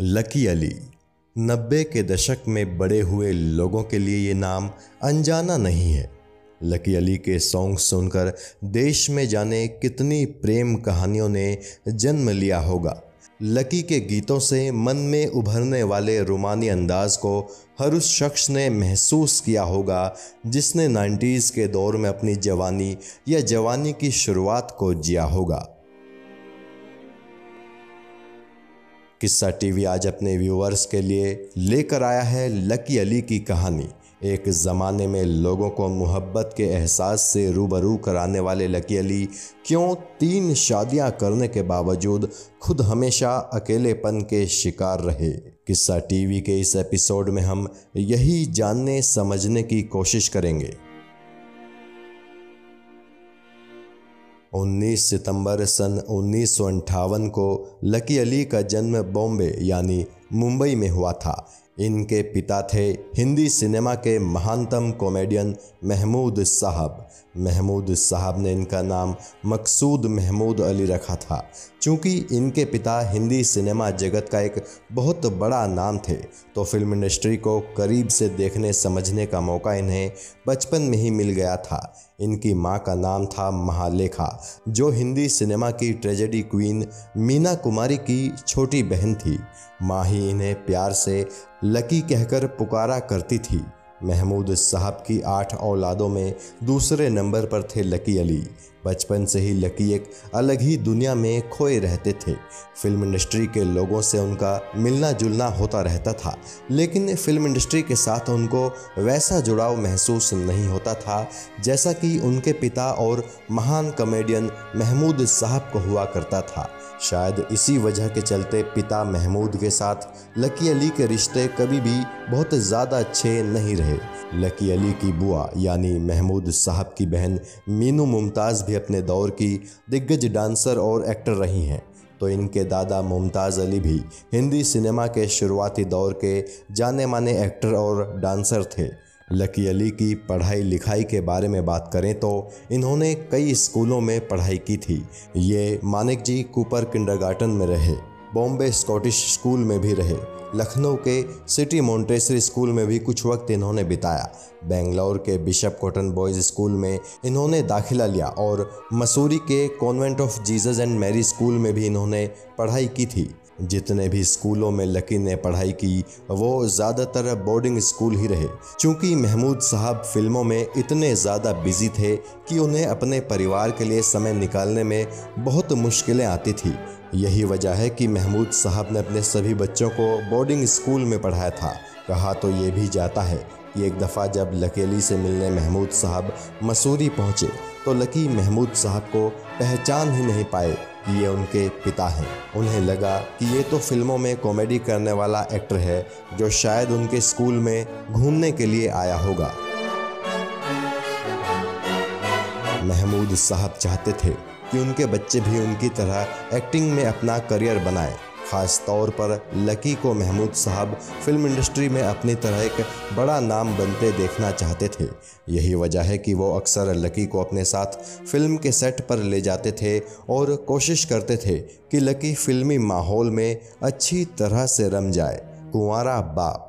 Lucky Ali. नब्बे के दशक में बड़े हुए लोगों के लिए ये नाम अनजाना नहीं है। लकी अली के सॉन्ग सुनकर देश में जाने कितनी प्रेम कहानियों ने जन्म लिया होगा। लकी के गीतों से मन में उभरने वाले रोमानी अंदाज को हर उस शख्स ने महसूस किया होगा जिसने 90s के दौर में अपनी जवानी या जवानी की शुरुआत को जिया होगा। किस्सा टीवी आज अपने व्यूअर्स के लिए लेकर आया है लकी अली की कहानी। एक ज़माने में लोगों को मोहब्बत के एहसास से रूबरू कराने वाले लकी अली क्यों तीन शादियाँ करने के बावजूद खुद हमेशा अकेलेपन के शिकार रहे। किस्सा टीवी के इस एपिसोड में हम यही जानने समझने की कोशिश करेंगे। 19 सितंबर सन उन्नीस सौ अट्ठावन को लकी अली का जन्म बॉम्बे यानी मुंबई में हुआ था। इनके पिता थे हिंदी सिनेमा के महानतम कॉमेडियन महमूद साहब। महमूद साहब ने इनका नाम मकसूद महमूद अली रखा था। चूँकि इनके पिता हिंदी सिनेमा जगत का एक बहुत बड़ा नाम थे तो फ़िल्म इंडस्ट्री को करीब से देखने, समझने का मौका इन्हें बचपन में ही मिल गया था। इनकी माँ का नाम था महालेखा, जो हिंदी सिनेमा की ट्रेजेडी क्वीन मीना कुमारी की छोटी बहन थी। माँ ही इन्हें प्यार से लकी कहकर पुकारा करती थी। महमूद साहब की आठ औलादों में दूसरे नंबर पर थे लकी अली। बचपन से ही लकी एक अलग ही दुनिया में खोए रहते थे। फ़िल्म इंडस्ट्री के लोगों से उनका मिलना जुलना होता रहता था, लेकिन फ़िल्म इंडस्ट्री के साथ उनको वैसा जुड़ाव महसूस नहीं होता था, जैसा कि उनके पिता और महान कॉमेडियन महमूद साहब को हुआ करता था। शायद इसी वजह के चलते पिता महमूद के साथ लकी अली के रिश्ते कभी भी बहुत ज़्यादा अच्छे नहीं रहे। लकी अली की बुआ, यानी महमूद साहब की बहन मीनू मुमताज़ भी अपने दौर की दिग्गज डांसर और एक्टर रही हैं। तो इनके दादा मुमताज़ अली भी हिंदी सिनेमा के शुरुआती दौर के जाने माने एक्टर और डांसर थे। लकी अली की पढ़ाई लिखाई के बारे में बात करें तो इन्होंने कई स्कूलों में पढ़ाई की थी। ये मानिक जी कूपर किंडरगार्टन में रहे। बॉम्बे स्कॉटिश स्कूल में भी रहे। लखनऊ के सिटी मोन्टेसरी स्कूल में भी कुछ वक्त इन्होंने बिताया। बेंगलोर के बिशप कॉटन बॉयज़ स्कूल में इन्होंने दाखिला लिया और मसूरी के convent of Jesus and Mary school में भी इन्होंने पढ़ाई की थी। जितने भी स्कूलों में लकी ने पढ़ाई की, वो ज़्यादातर बोर्डिंग स्कूल ही रहे। चूँकि महमूद साहब फ़िल्मों में इतने ज़्यादा बिज़ी थे कि उन्हें अपने परिवार के लिए समय निकालने में बहुत मुश्किलें आती थी यही वजह है कि महमूद साहब ने अपने सभी बच्चों को बोर्डिंग स्कूल में पढ़ाया था। कहा तो ये भी जाता है कि एक दफ़ा जब लकेली से मिलने महमूद साहब मसूरी पहुँचे तो लकी महमूद साहब को पहचान ही नहीं पाए कि ये उनके पिता हैं। उन्हें लगा कि ये तो फ़िल्मों में कॉमेडी करने वाला एक्टर है, जो शायद उनके स्कूल में घूमने के लिए आया होगा। महमूद साहब चाहते थे कि उनके बच्चे भी उनकी तरह एक्टिंग में अपना करियर बनाएँ। ख़ास तौर पर लकी को महमूद साहब फ़िल्म इंडस्ट्री में अपनी तरह एक बड़ा नाम बनते देखना चाहते थे। यही वजह है कि वो अक्सर लकी को अपने साथ फ़िल्म के सेट पर ले जाते थे और कोशिश करते थे कि लकी फिल्मी माहौल में अच्छी तरह से रम जाए। कुंवारा बाप,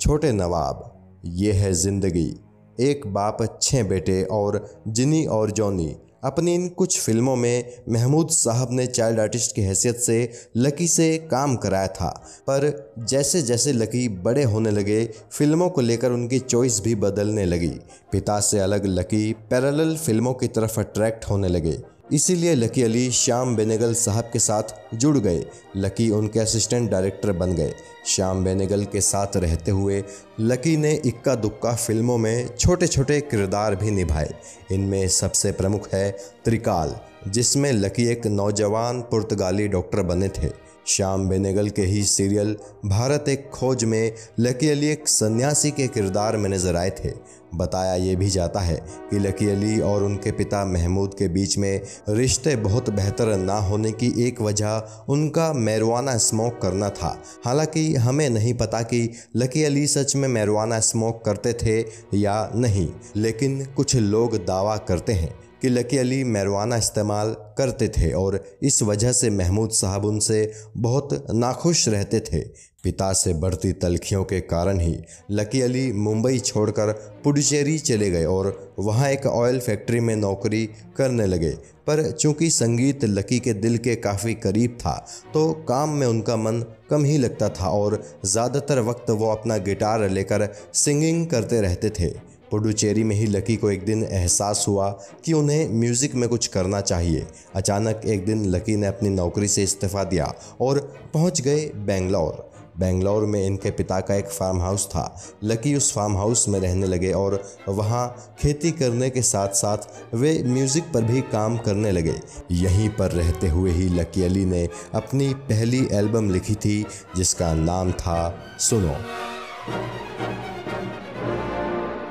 छोटे नवाब, ये है ज़िंदगी। एक बाप अच्छे बेटे और जिनी और जॉनी। अपनी इन कुछ फ़िल्मों में महमूद साहब ने चाइल्ड आर्टिस्ट की हैसियत से लकी से काम कराया था। पर जैसे जैसे लकी बड़े होने लगे, फ़िल्मों को लेकर उनकी चॉइस भी बदलने लगी। पिता से अलग लकी पैरेलल फ़िल्मों की तरफ़ अट्रैक्ट होने लगे। इसीलिए लकी अली श्याम बेनेगल साहब के साथ जुड़ गए। लकी उनके असिस्टेंट डायरेक्टर बन गए। श्याम बेनेगल के साथ रहते हुए लकी ने इक्का दुक्का फ़िल्मों में छोटे छोटे किरदार भी निभाए। इनमें सबसे प्रमुख है त्रिकाल, जिसमें लकी एक नौजवान पुर्तगाली डॉक्टर बने थे। श्याम बेनेगल के ही सीरियल भारत एक खोज में लकी अली एक सन्यासी के किरदार में नज़र आए थे। बताया ये भी जाता है कि लकी अली और उनके पिता महमूद के बीच में रिश्ते बहुत बेहतर ना होने की एक वजह उनका मैरवाना स्मोक करना था। हालाँकि हमें नहीं पता कि लकी अली सच में मैरवाना स्मोक करते थे या नहीं, लेकिन कुछ लोग दावा करते हैं। कि लकी अली मैरवाना इस्तेमाल करते थे और इस वजह से महमूद साहब उनसे बहुत नाखुश रहते थे। पिता से बढ़ती तलखियों के कारण ही लकी अली मुंबई छोड़कर पुडुचेरी चले गए और वहाँ एक ऑयल फैक्ट्री में नौकरी करने लगे। पर चूँकि संगीत लकी के दिल के काफ़ी करीब था तो काम में उनका मन कम ही लगता था और ज़्यादातर वक्त वो अपना गिटार लेकर सिंगिंग करते रहते थे। पुडुचेरी में ही लकी को एक दिन एहसास हुआ कि उन्हें म्यूज़िक में कुछ करना चाहिए। अचानक एक दिन लकी ने अपनी नौकरी से इस्तीफ़ा दिया और पहुँच गए बेंगलौर। बेंगलौर में इनके पिता का एक फार्म हाउस था। लकी उस फार्म हाउस में रहने लगे और वहाँ खेती करने के साथ साथ वे म्यूज़िक पर भी काम करने लगे। यहीं पर रहते हुए ही लकी अली ने अपनी पहली एल्बम लिखी थी, जिसका नाम था सुनो।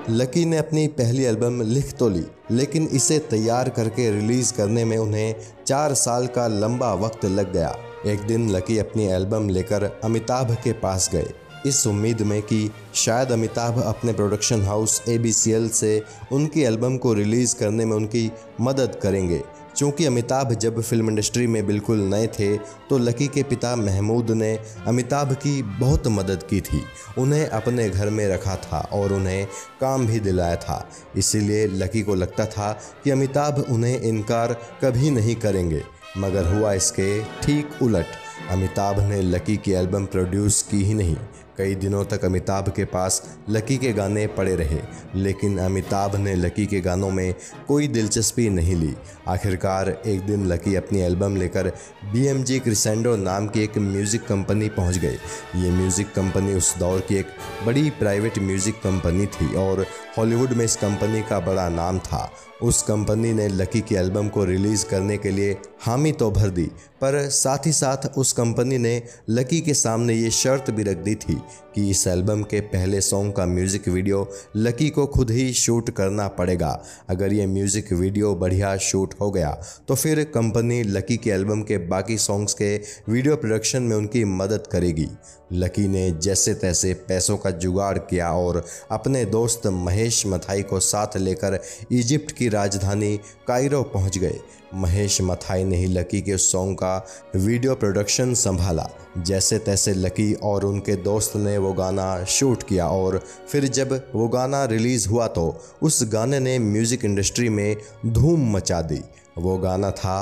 लकी ने अपनी पहली एल्बम लिख तो ली, लेकिन इसे तैयार करके रिलीज़ करने में उन्हें चार साल का लंबा वक्त लग गया। एक दिन लकी अपनी एल्बम लेकर अमिताभ के पास गए। इस उम्मीद में कि शायद अमिताभ अपने प्रोडक्शन हाउस एबीसीएल से उनकी एल्बम को रिलीज़ करने में उनकी मदद करेंगे। चूँकि अमिताभ जब फ़िल्म इंडस्ट्री में बिल्कुल नए थे तो लकी के पिता महमूद ने अमिताभ की बहुत मदद की थी। उन्हें अपने घर में रखा था और उन्हें काम भी दिलाया था। इसीलिए लकी को लगता था कि अमिताभ उन्हें इनकार कभी नहीं करेंगे। मगर हुआ इसके ठीक उलट। अमिताभ ने लकी की एल्बम प्रोड्यूस की ही नहीं। कई दिनों तक अमिताभ के पास लकी के गाने पड़े रहे, लेकिन अमिताभ ने लकी के गानों में कोई दिलचस्पी नहीं ली। आखिरकार, एक दिन लकी अपनी एल्बम लेकर बी एम जी क्रिसेंडो नाम की एक म्यूज़िक कंपनी पहुँच गए ये म्यूज़िक कंपनी उस दौर की एक बड़ी प्राइवेट म्यूज़िक कंपनी थी और हॉलीवुड में इस कंपनी का बड़ा नाम था। उस कंपनी ने लकी की एल्बम को रिलीज़ करने के लिए हामी तो भर दी, पर साथ ही साथ उस कंपनी ने लकी के सामने ये शर्त भी रख दी थी कि इस एल्बम के पहले सॉन्ग का म्यूज़िक वीडियो लकी को खुद ही शूट करना पड़ेगा। अगर ये म्यूज़िक वीडियो बढ़िया शूट हो गया तो फिर कंपनी लकी के एल्बम के बाकी सॉन्ग्स के वीडियो प्रोडक्शन में उनकी मदद करेगी। लकी ने जैसे तैसे पैसों का जुगाड़ किया और अपने दोस्त महेश मथाई को साथ लेकर इजिप्ट की राजधानी कायरो पहुँच गए। महेश मथाई ने ही लकी के उस सॉन्ग का वीडियो प्रोडक्शन संभाला। जैसे तैसे लकी और उनके दोस्त ने वो गाना शूट किया और फिर जब वो गाना रिलीज़ हुआ तो उस गाने ने म्यूज़िक इंडस्ट्री में धूम मचा दी। वो गाना था,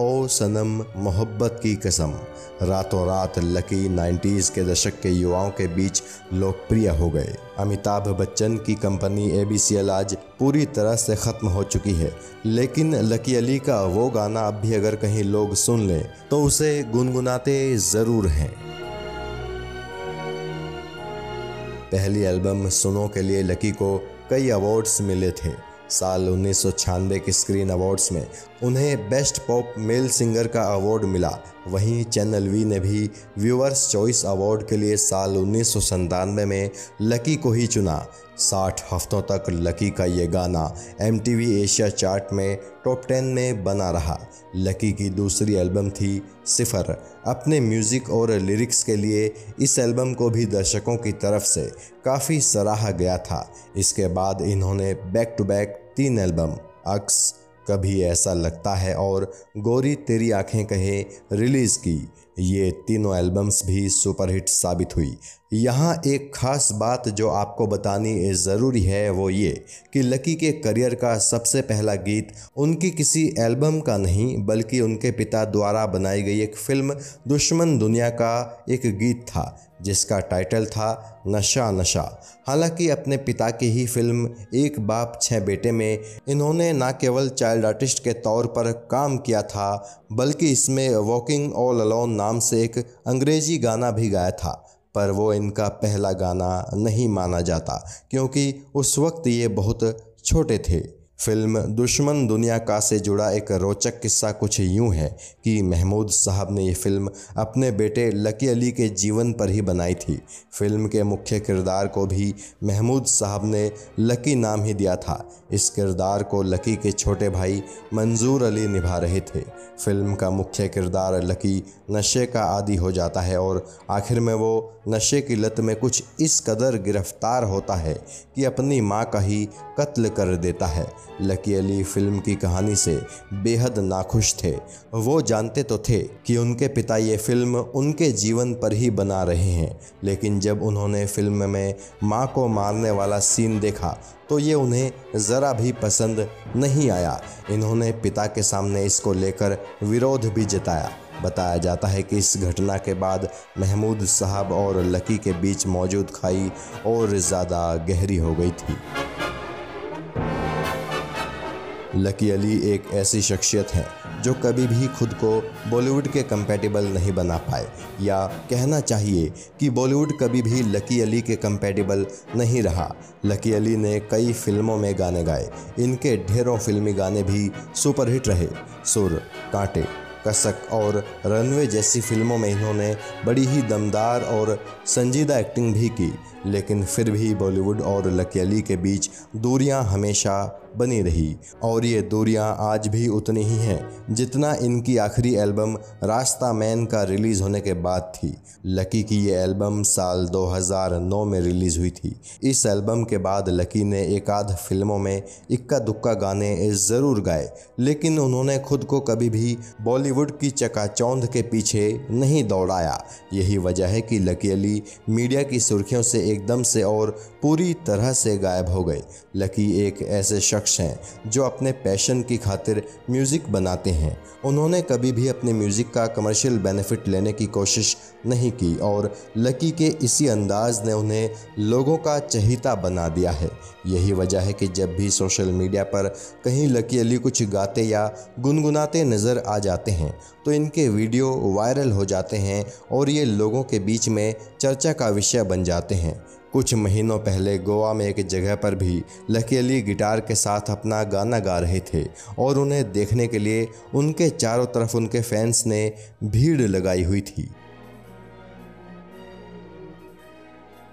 ओ सनम, मोहब्बत की कसम। रातों रात लकी 90s के दशक के युवाओं के बीच लोकप्रिय हो गए। अमिताभ बच्चन की company A B C L आज पूरी तरह से ख़त्म हो चुकी है। लेकिन लकी अली का वो गाना अब भी अगर कहीं लोग सुन लें तो उसे गुनगुनाते ज़रूर हैं। पहली एल्बम सुनो के लिए लकी को कई अवार्ड्स मिले थे। साल उन्नीस सौ छियानवे के स्क्रीन अवार्ड्स में उन्हें बेस्ट पॉप मेल सिंगर का अवार्ड मिला। वहीं चैनल वी ने भी व्यूअर्स चॉइस अवार्ड के लिए साल उन्नीस में लकी को ही चुना। 60 हफ्तों तक लकी का ये गाना एमटीवी एशिया चार्ट में टॉप टेन में बना रहा। लकी की दूसरी एल्बम थी सिफर। अपने म्यूज़िक और लिरिक्स के लिए इस एल्बम को भी दर्शकों की तरफ़ से काफ़ी सराहा गया था। इसके बाद इन्होंने बैक टू बैक तीन एल्बम, अक्स, कभी ऐसा लगता है और गोरी तेरी आँखें कहे रिलीज़ की। ये तीनों एल्बम्स भी सुपरहिट साबित हुई। यहाँ एक ख़ास बात जो आपको बतानी ज़रूरी है वो ये कि लकी के करियर का सबसे पहला गीत उनकी किसी एल्बम का नहीं, बल्कि उनके पिता द्वारा बनाई गई एक फ़िल्म दुश्मन दुनिया का एक गीत था, जिसका टाइटल था नशा नशा। हालाँकि अपने पिता की ही फ़िल्म एक बाप छः बेटे में इन्होंने न केवल चाइल्ड आर्टिस्ट के तौर पर काम किया था, बल्कि इसमें वॉकिंग ऑल अलोन नाम से एक अंग्रेज़ी गाना भी गाया था। पर वो इनका पहला गाना नहीं माना जाता, क्योंकि उस वक्त ये बहुत छोटे थे। फ़िल्म दुश्मन दुनिया का से जुड़ा एक रोचक किस्सा कुछ यूँ है कि महमूद साहब ने ये फ़िल्म अपने बेटे लकी अली के जीवन पर ही बनाई थी। फ़िल्म के मुख्य किरदार को भी महमूद साहब ने लकी नाम ही दिया था। इस किरदार को लकी के छोटे भाई मंजूर अली निभा रहे थे। फ़िल्म का मुख्य किरदार लकी नशे का आदि हो जाता है और आखिर में वो नशे की लत में कुछ इस कदर गिरफ़्तार होता है कि अपनी माँ का ही कत्ल कर देता है। लकी अली फ़िल्म की कहानी से बेहद नाखुश थे। वो जानते तो थे कि उनके पिता ये फ़िल्म उनके जीवन पर ही बना रहे हैं। लेकिन जब उन्होंने फ़िल्म में माँ को मारने वाला सीन देखा तो ये उन्हें ज़रा भी पसंद नहीं आया। इन्होंने पिता के सामने इसको लेकर विरोध भी जताया। बताया जाता है कि इस घटना के बाद महमूद साहब और लकी के बीच मौजूद खाई और ज़्यादा गहरी हो गई थी। लकी अली एक ऐसी शख्सियत है जो कभी भी खुद को बॉलीवुड के कंपैटिबल नहीं बना पाए। या कहना चाहिए कि बॉलीवुड कभी भी लकी अली के कंपैटिबल नहीं रहा। लकी अली ने कई फ़िल्मों में गाने गाए। इनके ढेरों फिल्मी गाने भी सुपरहिट रहे। सुर, कांटे, कसक और रनवे जैसी फ़िल्मों में इन्होंने बड़ी ही दमदार और संजीदा एक्टिंग भी की। लेकिन फिर भी बॉलीवुड और लकी अली के बीच दूरियाँ हमेशा बनी रही। और ये दूरियाँ आज भी उतनी ही हैं, जितना इनकी आखिरी एल्बम रास्ता मैन का रिलीज़ होने के बाद थी। लकी की ये एल्बम साल 2009 में रिलीज़ हुई थी। इस एल्बम के बाद लकी ने एक आध फ़िल्मों में इक्का दुक्का गाने ज़रूर गाए, लेकिन उन्होंने खुद को कभी भी बॉलीवुड की चकाचौंध के पीछे नहीं दौड़ाया। यही वजह है कि लकी अली मीडिया की सुर्खियों से एकदम से और पूरी तरह से गायब हो गए। लकी एक ऐसे शख्स हैं जो अपने पैशन की खातिर म्यूज़िक बनाते हैं। उन्होंने कभी भी अपने म्यूज़िक का कमर्शियल बेनिफिट लेने की कोशिश नहीं की और लकी के इसी अंदाज ने उन्हें लोगों का चहिता बना दिया है। यही वजह है कि जब भी सोशल मीडिया पर कहीं लकी अली कुछ गाते या गुनगुनाते नज़र आ जाते हैं तो इनके वीडियो वायरल हो जाते हैं और ये लोगों के बीच में चर्चा का विषय बन जाते हैं। कुछ महीनों पहले गोवा में एक जगह पर भी लकी अली गिटार के साथ अपना गाना गा रहे थे और उन्हें देखने के लिए उनके चारों तरफ़ उनके फैंस ने भीड़ लगाई हुई थी।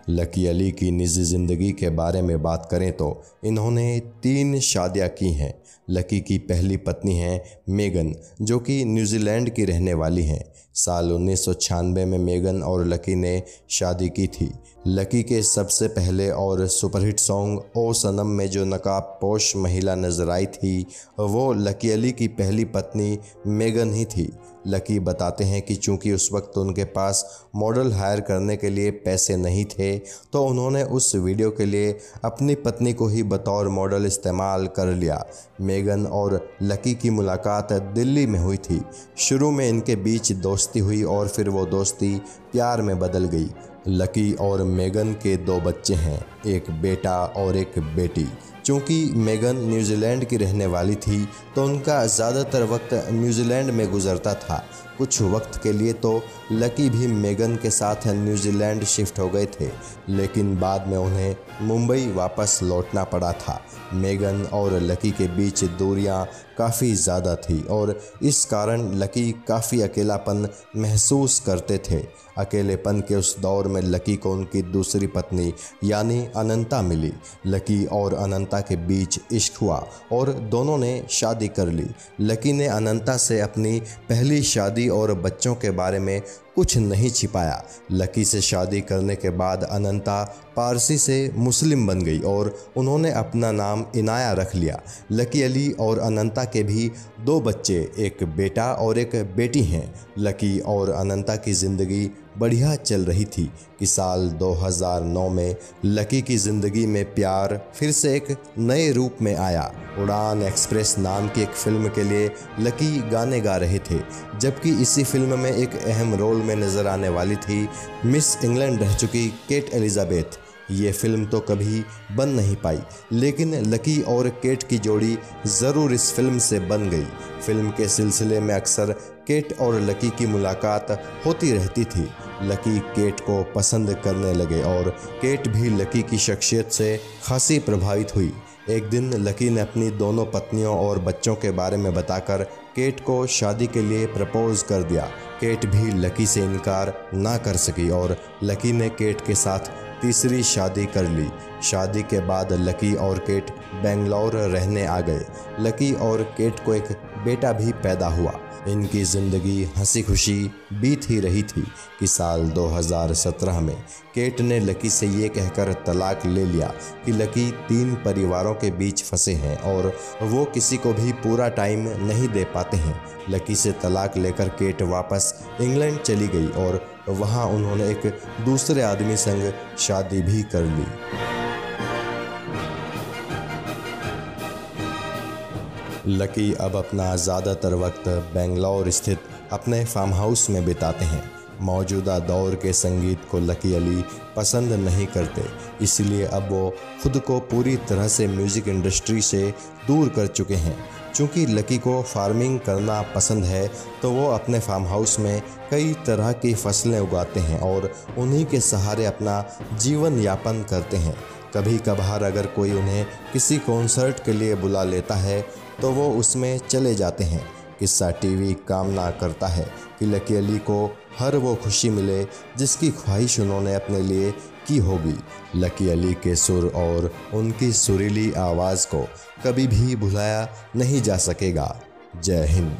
लकी अली की निजी ज़िंदगी के बारे में बात करें तो इन्होंने तीन शादियाँ की हैं। लकी की पहली पत्नी हैं मेगन, जो कि न्यूजीलैंड की रहने वाली हैं। साल उन्नीस सौ छियानवे में मेगन और लकी ने शादी की थी। लकी के सबसे पहले और सुपरहिट सॉन्ग ओ सनम में जो नकाब पोश महिला नज़र आई थी, वो लकी अली की पहली पत्नी मेगन ही थी। लकी बताते हैं कि चूँकि उस वक्त उनके पास मॉडल हायर करने के लिए पैसे नहीं थे तो उन्होंने उस वीडियो के लिए अपनी पत्नी को ही बतौर मॉडल इस्तेमाल कर लिया। मेगन और लकी की मुलाकात दिल्ली में हुई थी। शुरू में इनके बीच दोस्ती हुई और फिर वो दोस्ती प्यार में बदल गई। लकी और मेगन के दो बच्चे हैं, एक बेटा और एक बेटी। चूँकि मेगन न्यूजीलैंड की रहने वाली थी तो उनका ज़्यादातर वक्त न्यूजीलैंड में गुजरता था। कुछ वक्त के लिए तो लकी भी मेगन के साथ न्यूजीलैंड शिफ्ट हो गए थे, लेकिन बाद में उन्हें मुंबई वापस लौटना पड़ा था। मेगन और लकी के बीच दूरियाँ काफ़ी ज़्यादा थी और इस कारण लकी काफ़ी अकेलापन महसूस करते थे। अकेलेपन के उस दौर में लकी को उनकी दूसरी पत्नी, यानी अनंता मिली। लकी और अनंता के बीच इश्क हुआ और दोनों ने शादी कर ली। लकी ने अनंता से अपनी पहली शादी और बच्चों के बारे में कुछ नहीं छिपाया। लकी से शादी करने के बाद अनंता पारसी से मुस्लिम बन गई और उन्होंने अपना नाम इनाया रख लिया। लकी अली और अनंता के भी दो बच्चे, एक बेटा और एक बेटी हैं। लकी और अनंता की ज़िंदगी बढ़िया चल रही थी कि साल 2009 में लकी की ज़िंदगी में प्यार फिर से एक नए रूप में आया। उड़ान एक्सप्रेस नाम की एक फ़िल्म के लिए लकी गाने गा रहे थे, जबकि इसी फ़िल्म में एक अहम रोल में नज़र आने वाली थी मिस इंग्लैंड रह चुकी केट एलिजाबेथ। ये फ़िल्म तो कभी बन नहीं पाई, लेकिन लकी और केट की जोड़ी ज़रूर इस फ़िल्म से बन गई। फ़िल्म के सिलसिले में अक्सर केट और लकी की मुलाकात होती रहती थी। लकी केट को पसंद करने लगे और केट भी लकी की शख्सियत से खासी प्रभावित हुई। एक दिन लकी ने अपनी दोनों पत्नियों और बच्चों के बारे में बताकर केट को शादी के लिए प्रपोज कर दिया। केट भी लकी से इनकार ना कर सकी और लकी ने केट के साथ तीसरी शादी कर ली। शादी के बाद लकी और केट बेंगलोर रहने आ गए। लकी और केट को एक बेटा भी पैदा हुआ। इनकी ज़िंदगी हँसी खुशी बीत ही रही थी कि साल 2017 में केट ने लकी से ये कहकर तलाक ले लिया कि लकी तीन परिवारों के बीच फंसे हैं और वो किसी को भी पूरा टाइम नहीं दे पाते हैं। लकी से तलाक लेकर केट वापस इंग्लैंड चली गई और वहाँ उन्होंने एक दूसरे आदमी संग शादी भी कर ली। लकी अब अपना ज़्यादातर वक्त बेंगलोर स्थित अपने फार्म हाउस में बिताते हैं। मौजूदा दौर के संगीत को लकी अली पसंद नहीं करते, इसलिए अब वो खुद को पूरी तरह से म्यूज़िक इंडस्ट्री से दूर कर चुके हैं। चूँकि लकी को फ़ार्मिंग करना पसंद है तो वो अपने फार्म हाउस में कई तरह की फ़सलें उगाते हैं और उन्हीं के सहारे अपना जीवन यापन करते हैं। कभी कभार अगर कोई उन्हें किसी कॉन्सर्ट के लिए बुला लेता है तो वो उसमें चले जाते हैं। किस्सा टीवी कामना करता है कि लकी अली को हर वो खुशी मिले जिसकी ख्वाहिश उन्होंने अपने लिए की होगी। लकी अली के सुर और उनकी सुरीली आवाज़ को कभी भी भुलाया नहीं जा सकेगा। जय हिंद।